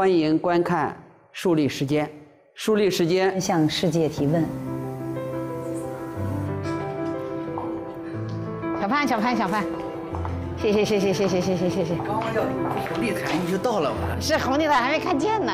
欢迎观看树立时间。树立时间，向世界提问。小潘，小潘，小潘，谢谢，谢谢，谢谢，谢谢，谢谢。刚刚要红地毯，你就到了吧？是红地毯还没看见呢。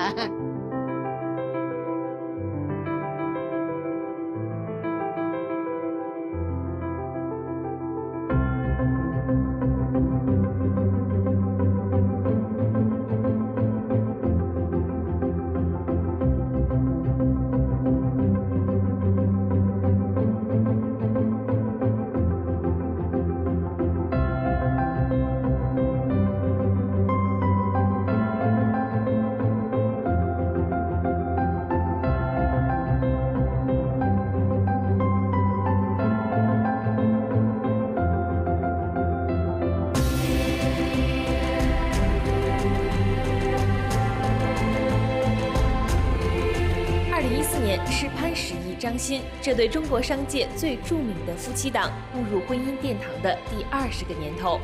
张欣这对中国商界最著名的夫妻档步入婚姻殿堂的第二十个年头。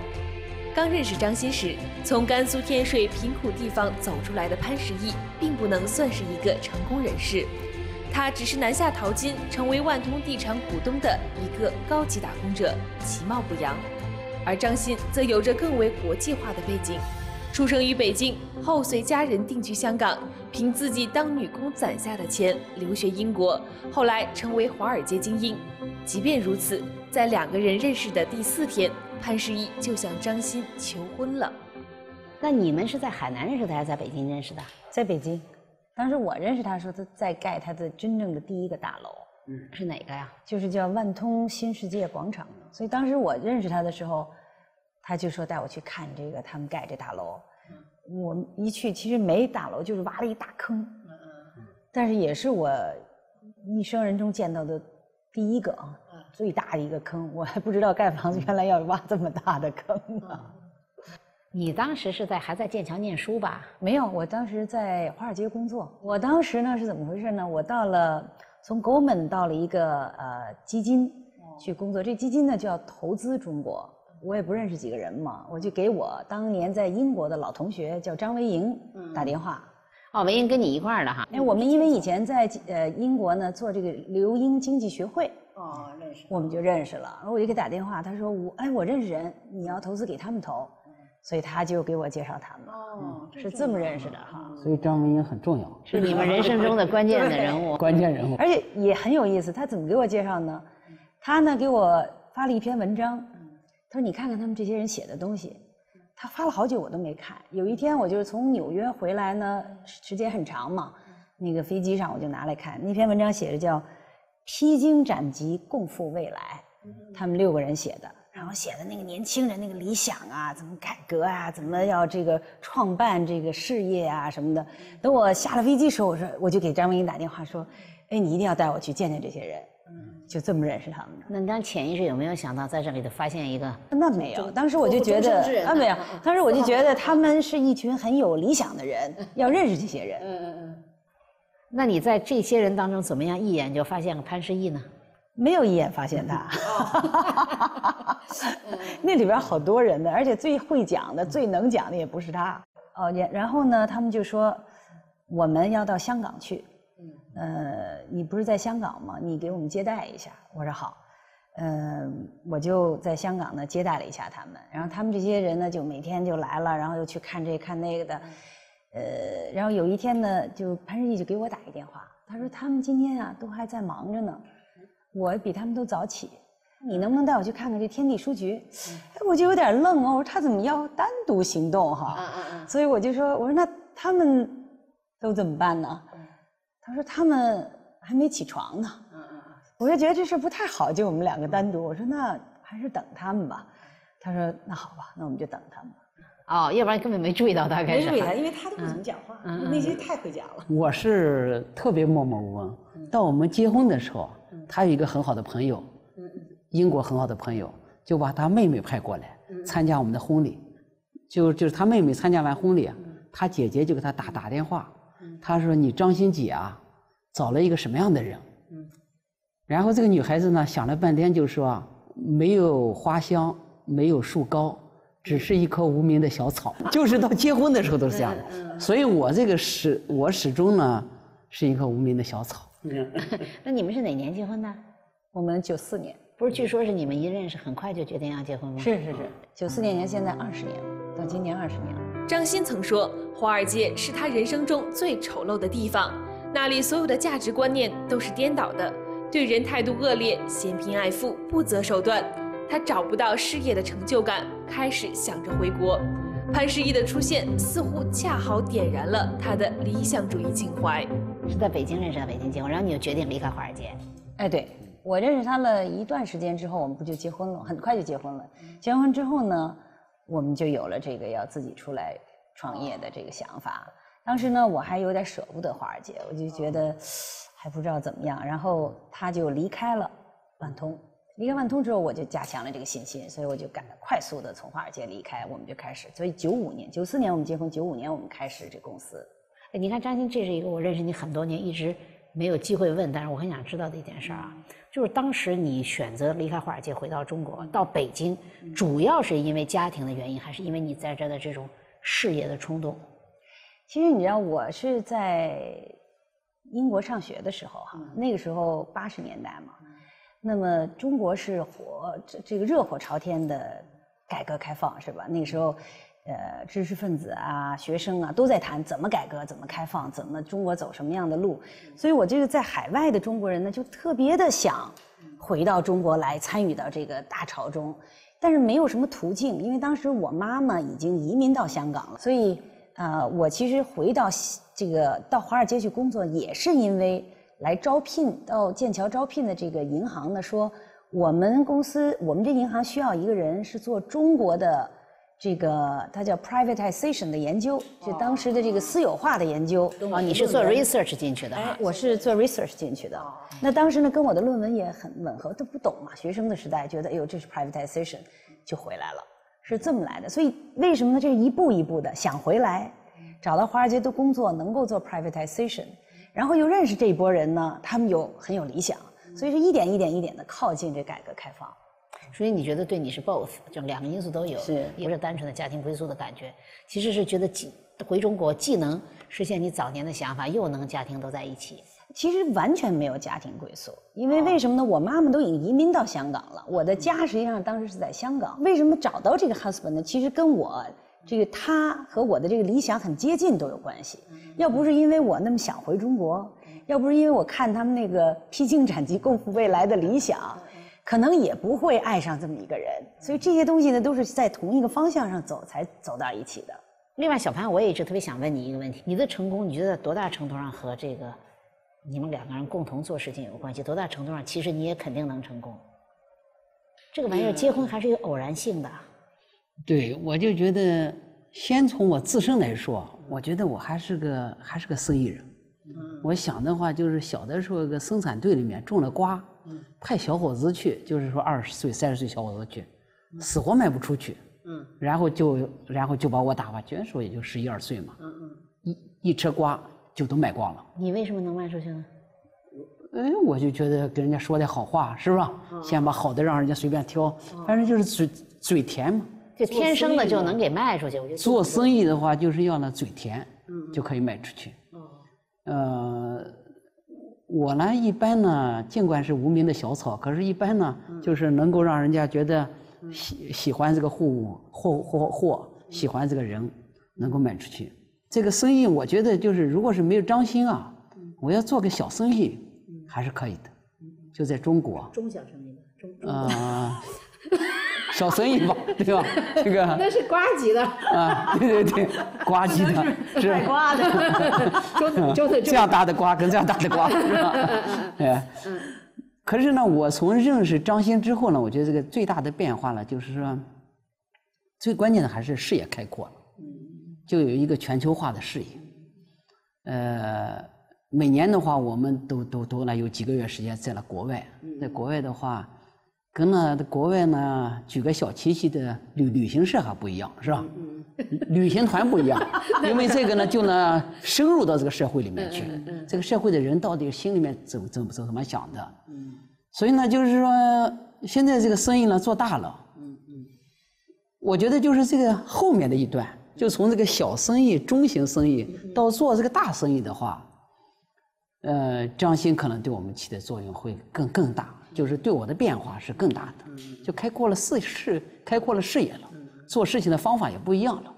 刚认识张欣时，从甘肃天水贫苦地方走出来的潘石屹，并不能算是一个成功人士。他只是南下淘金，成为万通地产股东的一个高级打工者，其貌不扬。而张欣则有着更为国际化的背景。出生于北京后，随家人定居香港，凭自己当女工攒下的钱留学英国，后来成为华尔街精英。即便如此，在两个人认识的第四天，潘石屹就向张欣求婚了。那你们是在海南认识的，还是在北京认识的？在北京。当时我认识他，说他在盖他的真正的第一个大楼。嗯，是哪个呀？就是叫万通新世界广场。所以当时我认识他的时候。他就说带我去看这个他们盖这大楼，我一去其实没大楼，就是挖了一大坑，嗯但是也是我一生人中见到的第一个啊，最大的一个坑，我还不知道盖房子原来要挖这么大的坑呢。你当时是在还在剑桥念书吧？没有，我当时在华尔街工作。我当时呢是怎么回事呢？我到了从 Goldman 到了一个呃基金去工作，这基金呢就要投资中国。我也不认识几个人嘛，我就给我当年在英国的老同学叫张维迎打电话。哦，维迎跟你一块儿的哈。哎，我们因为以前在呃英国呢做这个留英经济学会，哦，认识，我们就认识了。然后我就给打电话，他说我哎我认识人，你要投资给他们投，所以他就给我介绍他们。哦，是这么认识的哈。所以张维迎很重要，是你们人生中的关键的人物。关键人物，而且也很有意思。他怎么给我介绍呢？他呢给我发了一篇文章。他说：“你看看他们这些人写的东西，他发了好久我都没看。有一天我就是从纽约回来呢，时间很长嘛，那个飞机上我就拿来看那篇文章，写的叫‘披荆斩棘，共赴未来’。他们六个人写的，然后写的那个年轻人那个理想啊，怎么改革啊，怎么要这个创办这个事业啊什么的。等我下了飞机时候，我说我就给张文英打电话说：‘哎，你一定要带我去见见这些人。’”就这么认识他们的。那你当潜意识有没有想到在这里头发现一个？那没有，当时我就觉得啊没有，当时我就觉得他们是一群很有理想的人，要认识这些人。嗯嗯嗯。那你在这些人当中怎么样一眼就发现了潘石屹呢？没有一眼发现他。那里边好多人呢，而且最会讲的、最能讲的也不是他。哦，然后呢，他们就说我们要到香港去。呃，你不是在香港吗？你给我们接待一下。我说好，嗯，我就在香港呢接待了一下他们。然后他们这些人呢，就每天就来了，然后又去看这看那个的。呃，然后有一天呢，就潘石屹就给我打一电话，他说他们今天啊都还在忙着呢，我比他们都早起，你能不能带我去看看这天地书局？哎，我就有点愣哦，我说他怎么要单独行动哈？所以我就说，我说那他们都怎么办呢？他说他们还没起床呢，嗯嗯嗯，我就觉得这事不太好，就我们两个单独。我说那还是等他们吧。他说那好吧，那我们就等他们。哦，要不然根本没注意到他，没注意他，因为他都不怎么讲话，那些太会讲了。我是特别默默无闻。到我们结婚的时候，他有一个很好的朋友，英国很好的朋友，就把他妹妹派过来参加我们的婚礼。就就是他妹妹参加完婚礼，他姐姐就给他打打电话。他说：“你张欣姐啊，找了一个什么样的人？”嗯，然后这个女孩子呢想了半天，就说：“没有花香，没有树高，只是一棵无名的小草，就是到结婚的时候都是这样的。所以我这个始我始终呢是一棵无名的小草。那你们是哪年结婚的？我们九四年，不是，据说是你们一认识很快就决定要结婚吗？是是是，九四年，现在二十年了，到今年二十年了。张欣曾说，华尔街是他人生中最丑陋的地方，那里所有的价值观念都是颠倒的，对人态度恶劣，嫌贫爱富，不择手段。他找不到事业的成就感，开始想着回国。潘石屹的出现似乎恰好点燃了他的理想主义情怀。是在北京认识的，北京结婚，然后你就决定离开华尔街。哎，对我认识他了一段时间之后，我们不就结婚了？很快就结婚了。结婚之后呢，我们就有了这个要自己出来创业的这个想法。当时呢，我还有点舍不得华尔街，我就觉得还不知道怎么样。然后他就离开了万通。离开万通之后，我就加强了这个信心，所以我就赶快速的从华尔街离开，我们就开始。所以九五年、九四年我们结婚，九五年我们开始这公司。哎，你看张欣，这是一个我认识你很多年，一直没有机会问，但是我很想知道的一件事儿啊，就是当时你选择离开华尔街回到中国，到北京，主要是因为家庭的原因，还是因为你在这的这种事业的冲动？其实你知道，我是在英国上学的时候哈，那个时候八十年代嘛。那么中国是火这这个热火朝天的改革开放是吧？那个时候，呃，知识分子啊、学生啊都在谈怎么改革、怎么开放、怎么中国走什么样的路。所以我这个在海外的中国人呢，就特别的想回到中国来参与到这个大潮中，但是没有什么途径，因为当时我妈妈已经移民到香港了，所以呃，我其实回到这个到华尔街去工作，也是因为。来招聘到剑桥招聘的这个银行呢，说我们公司我们这银行需要一个人是做中国的这个，它叫 privatization 的研究，就当时的这个私有化的研究。哦，你是做 research 进去的？哎，我是做 research 进去的。那当时呢，跟我的论文也很吻合，都不懂嘛，学生的时代觉得，哎呦，这是 privatization，就回来了，是这么来的。所以为什么呢？这是一步一步的想回来，找到华尔街的工作，能够做 privatization。然后又认识这一波人呢，他们有很有理想，所以是一点一点一点的靠近这改革开放。所以你觉得对你是 both，就两个因素都有，是不是单纯的家庭归宿的感觉？其实是觉得既回中国既能实现你早年的想法，又能家庭都在一起。其实完全没有家庭归宿，因为为什么呢？我妈妈都已经移民到香港了，我的家实际上当时是在香港。为什么找到这个 husband 呢？其实跟我。这个他和我的这个理想很接近都有关系，要不是因为我那么想回中国，要不是因为我看他们那个披荆斩棘共赴未来的理想，可能也不会爱上这么一个人。所以这些东西呢，都是在同一个方向上走才走到一起的。另外，小潘，我也一直特别想问你一个问题：你的成功，你觉得多大程度上和这个你们两个人共同做事情有关系？多大程度上，其实你也肯定能成功？这个玩意儿，结婚还是有偶然性的。对，我就觉得，先从我自身来说，我觉得我还是个还是个生意人。我想的话，就是小的时候，个生产队里面种了瓜，派小伙子去，就是说二十岁、三十岁小伙子去，死活卖不出去。嗯，然后就然后就把我打发去，那时候也就十一二岁嘛。嗯嗯，一一车瓜就都卖光了。你为什么能卖出去呢？哎，我就觉得跟人家说点好话，是吧？先把好的让人家随便挑，反正就是嘴嘴甜嘛。就天生的就能给卖出去，我觉得做生意的话就是要那嘴甜，就可以卖出去。呃，我呢一般呢，尽管是无名的小草，可是一般呢，就是能够让人家觉得喜喜欢这个货物货货货，喜欢这个人，能够卖出去。这个生意我觉得就是，如果是没有张心啊，我要做个小生意还是可以的，就在中国。中小生意中啊。小生意吧，对吧？这个那是瓜级的啊，对对对，瓜级的，是瓜的，就就这样大的瓜跟这样大的瓜，是吧？哎，可是呢，我从认识张欣之后呢，我觉得这个最大的变化呢，就是说，最关键的还是视野开阔了，就有一个全球化的视野。呃，每年的话，我们都都都呢有几个月时间在了国外，在国外的话。跟那国外呢，举个小旗旗的旅旅行社还不一样，是吧？旅行团不一样，因为这个呢，就能深入到这个社会里面去。这个社会的人到底心里面怎怎怎怎么想的？所以呢，就是说，现在这个生意呢做大了。我觉得就是这个后面的一段，就从这个小生意、中型生意到做这个大生意的话，呃，张欣可能对我们起的作用会更更大，就是对我的变化是更大的，就开阔了视视，开阔了视野了，做事情的方法也不一样了。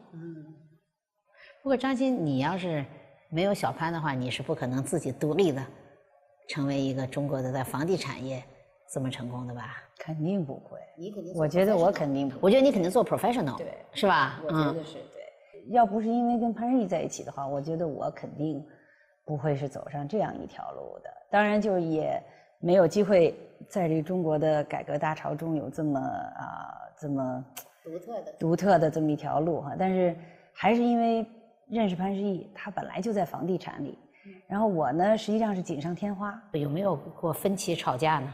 不过张欣，你要是没有小潘的话，你是不可能自己独立的，成为一个中国的在房地产业这么成功的吧？肯定不会。你肯定我觉得我肯定不会。我觉得你肯定做 professional，对，是吧？我觉得是对。要不是因为跟潘石屹在一起的话，我觉得我肯定不会是走上这样一条路的。当然，就是也没有机会在这个中国的改革大潮中有这么啊这么独特的独特的这么一条路哈。但是还是因为认识潘石屹，他本来就在房地产里，然后我呢实际上是锦上添花。有没有过分歧吵架呢？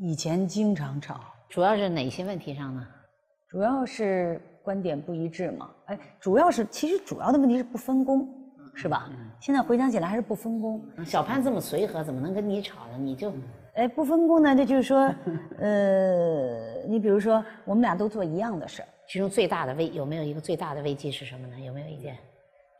以前经常吵，主要是哪些问题上呢？主要是观点不一致嘛。哎，主要是其实主要的问题是不分工，是吧？现在回想起来还是不分工。小潘这么随和，怎么能跟你吵呢？你就，哎，不分工呢，这就是说，呃，你比如说，我们俩都做一样的事儿，其中最大的危有没有一个最大的危机是什么呢？有没有一件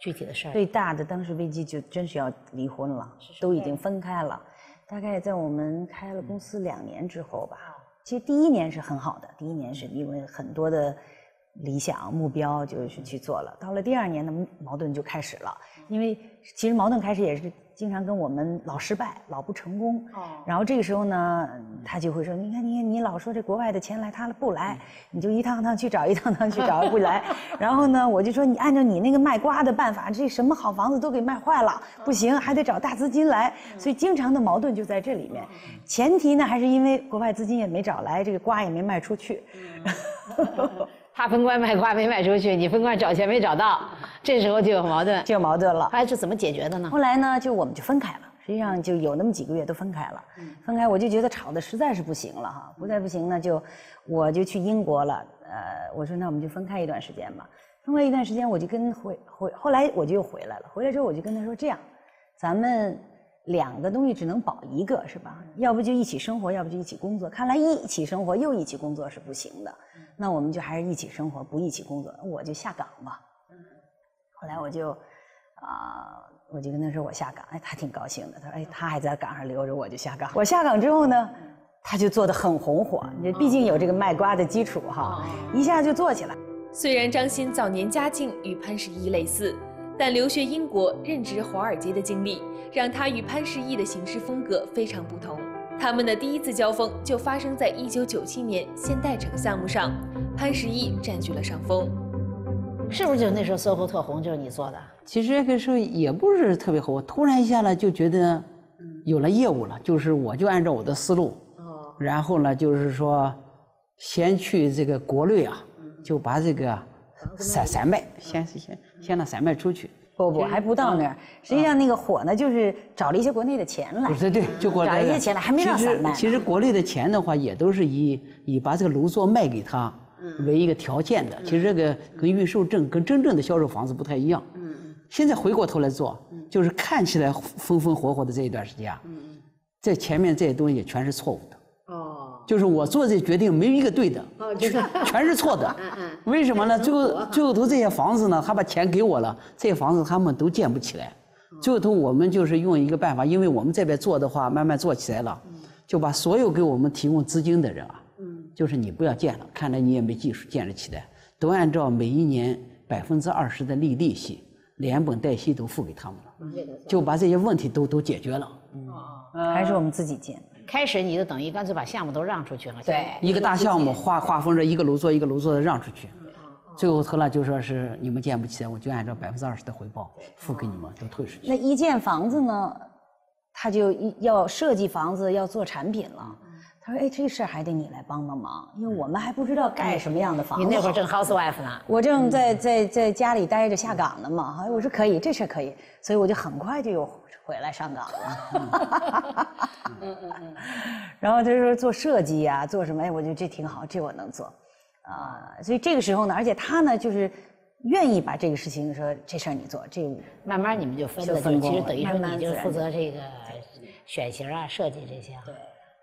具体的事儿？最大的当时危机就真是要离婚了，都已经分开了。大概在我们开了公司两年之后吧，其实第一年是很好的，第一年是因为很多的理想目标就是去做了。到了第二年呢，矛盾就开始了，因为其实矛盾开始也是经常跟我们老失败、老不成功。哦。然后这个时候呢，他就会说：“你看，你看，你老说这国外的钱来，他不来，你就一趟趟去找，一趟趟去找，不来。然后呢，我就说你按照你那个卖瓜的办法，这什么好房子都给卖坏了，不行，还得找大资金来。所以经常的矛盾就在这里面。前提呢，还是因为国外资金也没找来，这个瓜也没卖出去。他分瓜卖瓜没卖出去，你分瓜找钱没找到，这时候就有矛盾，就有矛盾了。后来是怎么解决的呢？后来呢，就我们就分开了。实际上就有那么几个月都分开了。分开我就觉得吵的实在是不行了哈，不再不行呢，就我就去英国了。呃，我说那我们就分开一段时间吧。分开一段时间，我就跟回回，后来我就又回来了。回来之后我就跟他说这样，咱们两个东西只能保一个是吧？要不就一起生活，要不就一起工作。看来一起生活又一起工作是不行的，那我们就还是一起生活，不一起工作。我就下岗吧。后来我就啊。我就跟他说我下岗，哎，他挺高兴的。他说，哎，他还在岗上留着，我就下岗。我下岗之后呢，他就做的很红火。你毕竟有这个卖瓜的基础哈，一下就做起来。虽然张欣早年家境与潘石屹类似，但留学英国、任职华尔街的经历，让他与潘石屹的行事风格非常不同。他们的第一次交锋就发生在1997年现代城项目上，潘石屹占据了上风。是不是就那时候 SOHO 特红就是你做的？其实那个时候也不是特别火，突然一下呢就觉得有了业务了，就是我就按照我的思路，然后呢就是说先去这个国内啊，就把这个散散卖，先先先让散卖出去。不不，还不到那儿。实际上那个火呢，就是找了一些国内的钱来。对对，就国内找一些钱来，还没让散卖。其实国内的钱的话，也都是以以把这个炉座卖给他为一个条件的。其实这个跟预售证跟真正的销售房子不太一样。嗯现在回过头来做，就是看起来风风火火的这一段时间啊，在前面这些东西全是错误的。哦，就是我做这决定没有一个对的，全全是错的。为什么呢？最后最后头这些房子呢，他把钱给我了，这些房子他们都建不起来。最后头我们就是用一个办法，因为我们这边做的话，慢慢做起来了，就把所有给我们提供资金的人啊，就是你不要建了，看来你也没技术建得起来，都按照每一年百分之二十的利利息。连本带息都付给他们了，就把这些问题都都解决了。嗯，还是我们自己建。开始你就等于干脆把项目都让出去了。对，一个大项目划划分着一个楼座一个楼座的让出去，最后头了就说是你们建不起来，我就按照百分之二十的回报付给你们，都退出去。那一建房子呢，他就要设计房子，要做产品了。他说：“哎，这事儿还得你来帮帮忙，因为我们还不知道盖什么样的房子。你那会儿正 housewife 呢，我正在在在家里待着下岗呢嘛。哎，我说可以，这事可以，所以我就很快就又回来上岗了。嗯 嗯嗯。然后他说做设计呀，做什么？哎，我觉得这挺好，这我能做。啊，所以这个时候呢，而且他呢，就是愿意把这个事情说这事儿你做，这慢慢你们就分了，其实等于说你就负责这个选型啊、设计这些。对，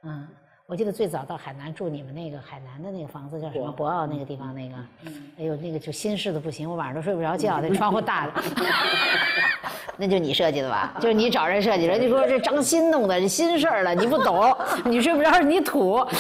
嗯。我记得最早到海南住你们那个海南的那个房子叫什么？博鳌那个地方那个，哎呦，那个就新式的不行，我晚上都睡不着觉，那窗户大的。那就你设计的吧？就是你找人设计，人家说这张新弄的，这新事儿了，你不懂，你睡不着，你土。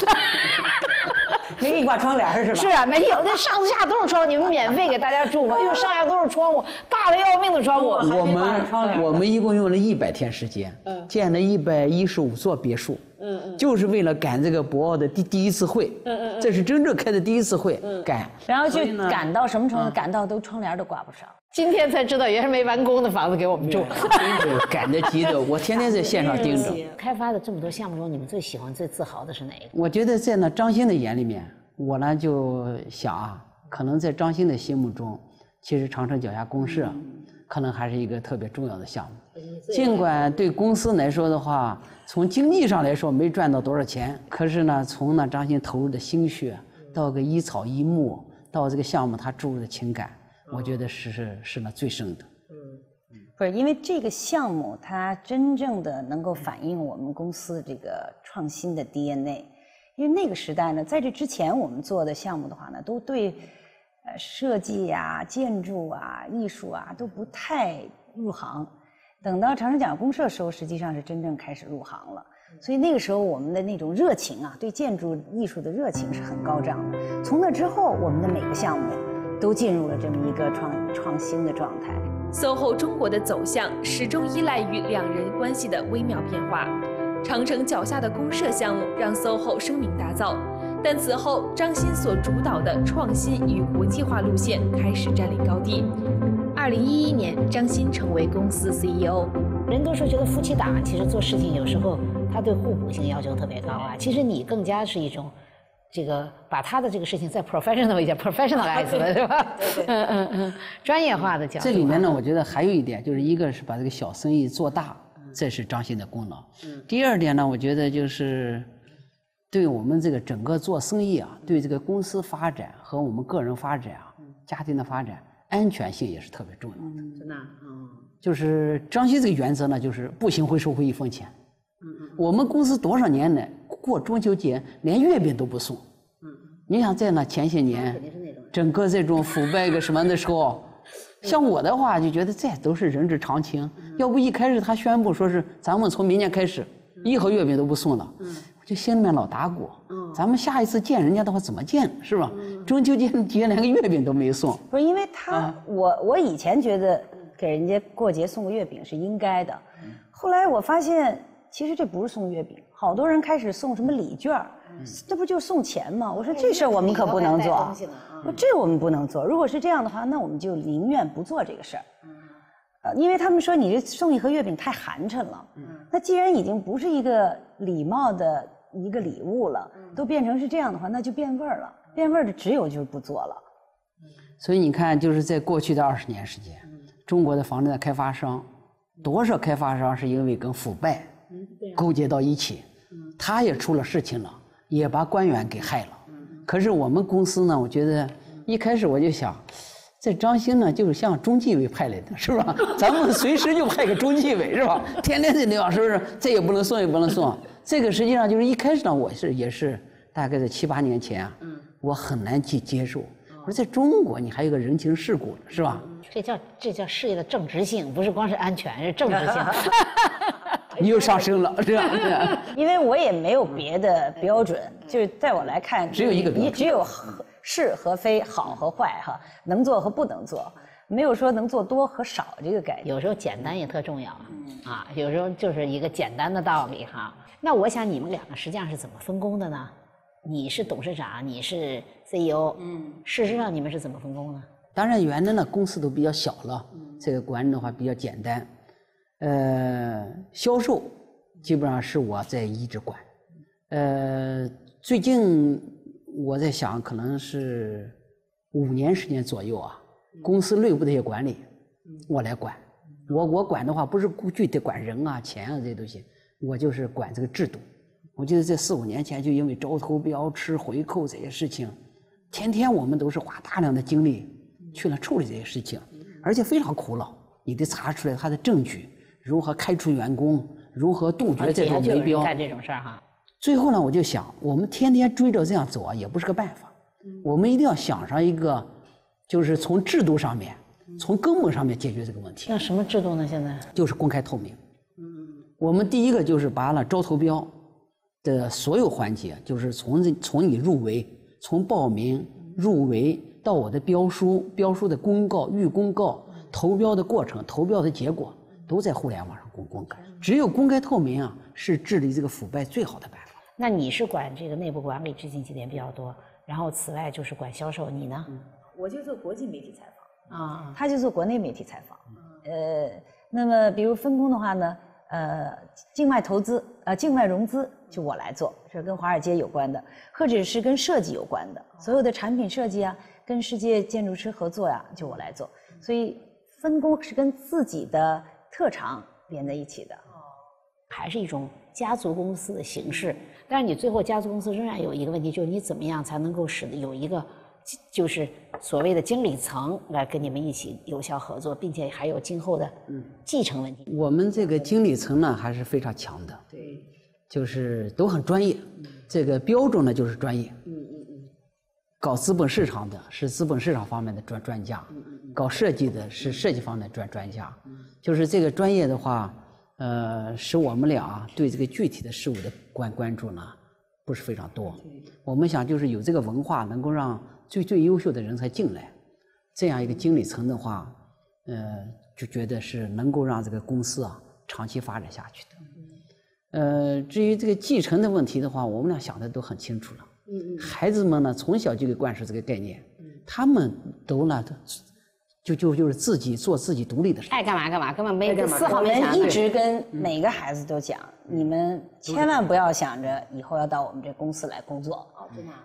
没给你挂窗帘是吧？是啊，没有，那上下都是窗户，你们免费给大家住吗？哎呦，上下都是窗户，大的要命的窗户。我们我们一共用了一百天时间，建了一百一十五座别墅，嗯嗯，就是为了赶这个博鳌的第第一次会，嗯嗯，这是真正开的第一次会，赶，然后就赶到什么程度？赶到都窗帘都挂不上。今天才知道，原来没完工的房子给我们住，赶得急的，我天天在线上盯着。开发的这么多项目中，你们最喜欢、最自豪的是哪一个？我觉得在那张欣的眼里面，我呢就想啊，可能在张欣的心目中，其实长城脚下公社，可能还是一个特别重要的项目。尽管对公司来说的话，从经济上来说没赚到多少钱，可是呢，从那张欣投入的心血，到个一草一木，到这个项目他注入的情感。我觉得是是是那最深的，嗯，不是因为这个项目它真正的能够反映我们公司这个创新的 DNA，因为那个时代呢，在这之前我们做的项目的话呢，都对，呃，设计啊、建筑啊、艺术啊都不太入行，等到长城讲公社时候，实际上是真正开始入行了，所以那个时候我们的那种热情啊，对建筑艺术的热情是很高涨的。从那之后，我们的每个项目。都进入了这么一个创创新的状态。SOHO 中国的走向始终依赖于两人关系的微妙变化。长城脚下的公社项目让 SOHO 声名大噪，但此后张欣所主导的创新与国际化路线开始占领高地。二零一一年，张欣成为公司 CEO。人都说觉得夫妻档其实做事情有时候他对互补性要求特别高啊，其实你更加是一种。这个把他的这个事情再 professional 一点，professionalize 了，是吧？嗯嗯嗯，专业化的讲。这里面呢，我觉得还有一点，就是一个是把这个小生意做大，这是张欣的功劳。嗯。第二点呢，我觉得就是对我们这个整个做生意啊，对这个公司发展和我们个人发展啊，家庭的发展，安全性也是特别重要的。嗯，真的。嗯。就是张鑫这个原则呢，就是不行会收回一分钱。嗯嗯。我们公司多少年来？过中秋节连月饼都不送，嗯，你想在那前些年，整个这种腐败个什么的时候，像我的话就觉得这都是人之常情。要不一开始他宣布说是咱们从明年开始，一盒月饼都不送了，嗯，我就心里面老打鼓。嗯，咱们下一次见人家的话怎么见是吧？中秋节节连个月饼都没送。不是因为他，我我以前觉得给人家过节送个月饼是应该的，后来我发现其实这不是送月饼。好多人开始送什么礼券这不就是送钱吗？我说这事儿我们可不能做，说这我们不能做。如果是这样的话，那我们就宁愿不做这个事儿。呃，因为他们说你这送一盒月饼太寒碜了。那既然已经不是一个礼貌的一个礼物了，都变成是这样的话，那就变味儿了。变味儿的只有就是不做了。所以你看，就是在过去的二十年时间，中国的房地产开发商，多少开发商是因为跟腐败。勾结到一起，他也出了事情了，也把官员给害了。可是我们公司呢，我觉得一开始我就想，这张兴呢就是像中纪委派来的，是吧？咱们随时就派个中纪委，是吧？天天在那样，是不是？这也不能送，也不能送。这个实际上就是一开始呢，我是也是大概在七八年前啊，我很难去接受。我说在中国，你还有个人情世故，是吧？这叫这叫事业的正直性，不是光是安全，是正直性。你又上升了，是吧？因为我也没有别的标准，就是在我来看，只有一个标准，你只有是和非，好和坏，哈，能做和不能做，没有说能做多和少这个概念。有时候简单也特重要，啊，有时候就是一个简单的道理哈。那我想你们两个实际上是怎么分工的呢？你是董事长，你是 CEO，嗯，事实上你们是怎么分工呢？当然，原来呢公司都比较小了，这个管理的话比较简单。呃，销售基本上是我在一直管。呃，最近我在想，可能是五年时间左右啊，公司内部的一些管理，我来管。我我管的话，不是具体管人啊、钱啊这些东西，我就是管这个制度。我记得在四五年前，就因为招投标、吃回扣这些事情，天天我们都是花大量的精力去了处理这些事情，而且非常苦恼，你得查出来他的证据。如何开除员工？如何杜绝这种围标？干这种事儿哈。最后呢，我就想，我们天天追着这样走啊，也不是个办法。我们一定要想上一个，就是从制度上面，从根本上面解决这个问题。那什么制度呢？现在就是公开透明。嗯，我们第一个就是把了招投标的所有环节，就是从这从你入围，从报名入围到我的标书，标书的公告、预公告、投标的过程、投标的结果，都在互联网上公公开。只有公开透明啊，是治理这个腐败最好的办法。那你是管这个内部管理、执行几点比较多？然后此外就是管销售，你呢？我就做国际媒体采访啊，他就做国内媒体采访。呃，那么比如分工的话呢，呃，境外投资呃，境外融资就我来做，是跟华尔街有关的，或者是跟设计有关的，所有的产品设计啊，跟世界建筑师合作呀，就我来做。所以分工是跟自己的特长连在一起的。还是一种家族公司的形式，但是你最后家族公司仍然有一个问题，就是你怎么样才能够使得有一个，就是所谓的经理层来跟你们一起有效合作，并且还有今后的继承问题。我们这个经理层呢还是非常强的，对，就是都很专业，这个标准呢就是专业。嗯嗯嗯。搞资本市场的是资本市场方面的专专家，搞设计的是设计方面的专专家，就是这个专业的话。呃，使我们俩对这个具体的事物的关关注呢，不是非常多。我们想就是有这个文化，能够让最最优秀的人才进来，这样一个经理层的话，呃，就觉得是能够让这个公司啊长期发展下去的。呃，至于这个继承的问题的话，我们俩想的都很清楚了。嗯嗯。孩子们呢，从小就给灌输这个概念，他们都呢。就就就是自己做自己独立的事，爱干嘛干嘛，根本没丝毫我们一直跟每个孩子都讲，你们千万不要想着以后要到我们这公司来工作，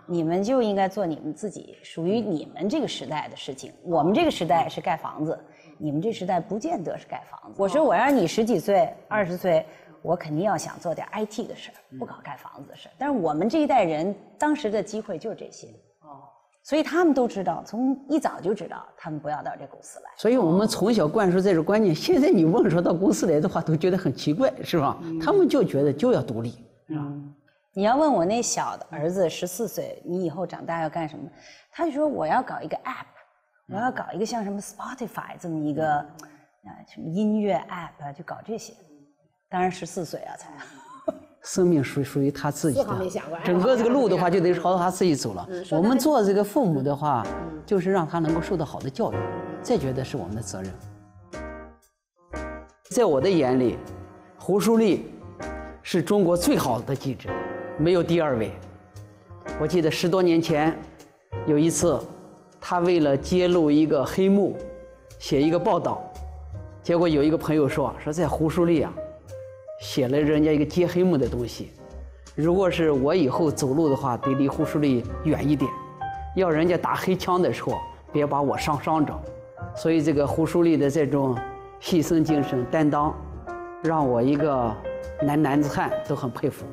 你们就应该做你们自己属于你们这个时代的事情。我们这个时代是盖房子，你们这时代不见得是盖房子。我说我让你十几岁、二十岁，我肯定要想做点 IT 的事儿，不搞盖房子的事儿。但是我们这一代人当时的机会就是这些。所以他们都知道，从一早就知道，他们不要到这公司来。所以我们从小灌输这种观念。现在你问说到公司来的话，都觉得很奇怪，是吧？他们就觉得就要独立，是吧？你要问我那小的儿子十四岁，你以后长大要干什么？他就说我要搞一个 app，我要搞一个像什么 Spotify 这么一个啊什么音乐 app，就搞这些。当然十四岁啊才。生命属属于他自己的，整个这个路的话就得朝他自己走了。我们做这个父母的话，就是让他能够受到好的教育，这觉得是我们的责任。在我的眼里，胡舒立是中国最好的记者，没有第二位。我记得十多年前，有一次，他为了揭露一个黑幕，写一个报道，结果有一个朋友说说在胡舒立啊。写了人家一个接黑幕的东西，如果是我以后走路的话，得离胡舒立远一点，要人家打黑枪的时候，别把我伤伤着。所以这个胡舒立的这种牺牲精神、担当，让我一个男男子汉都很佩服。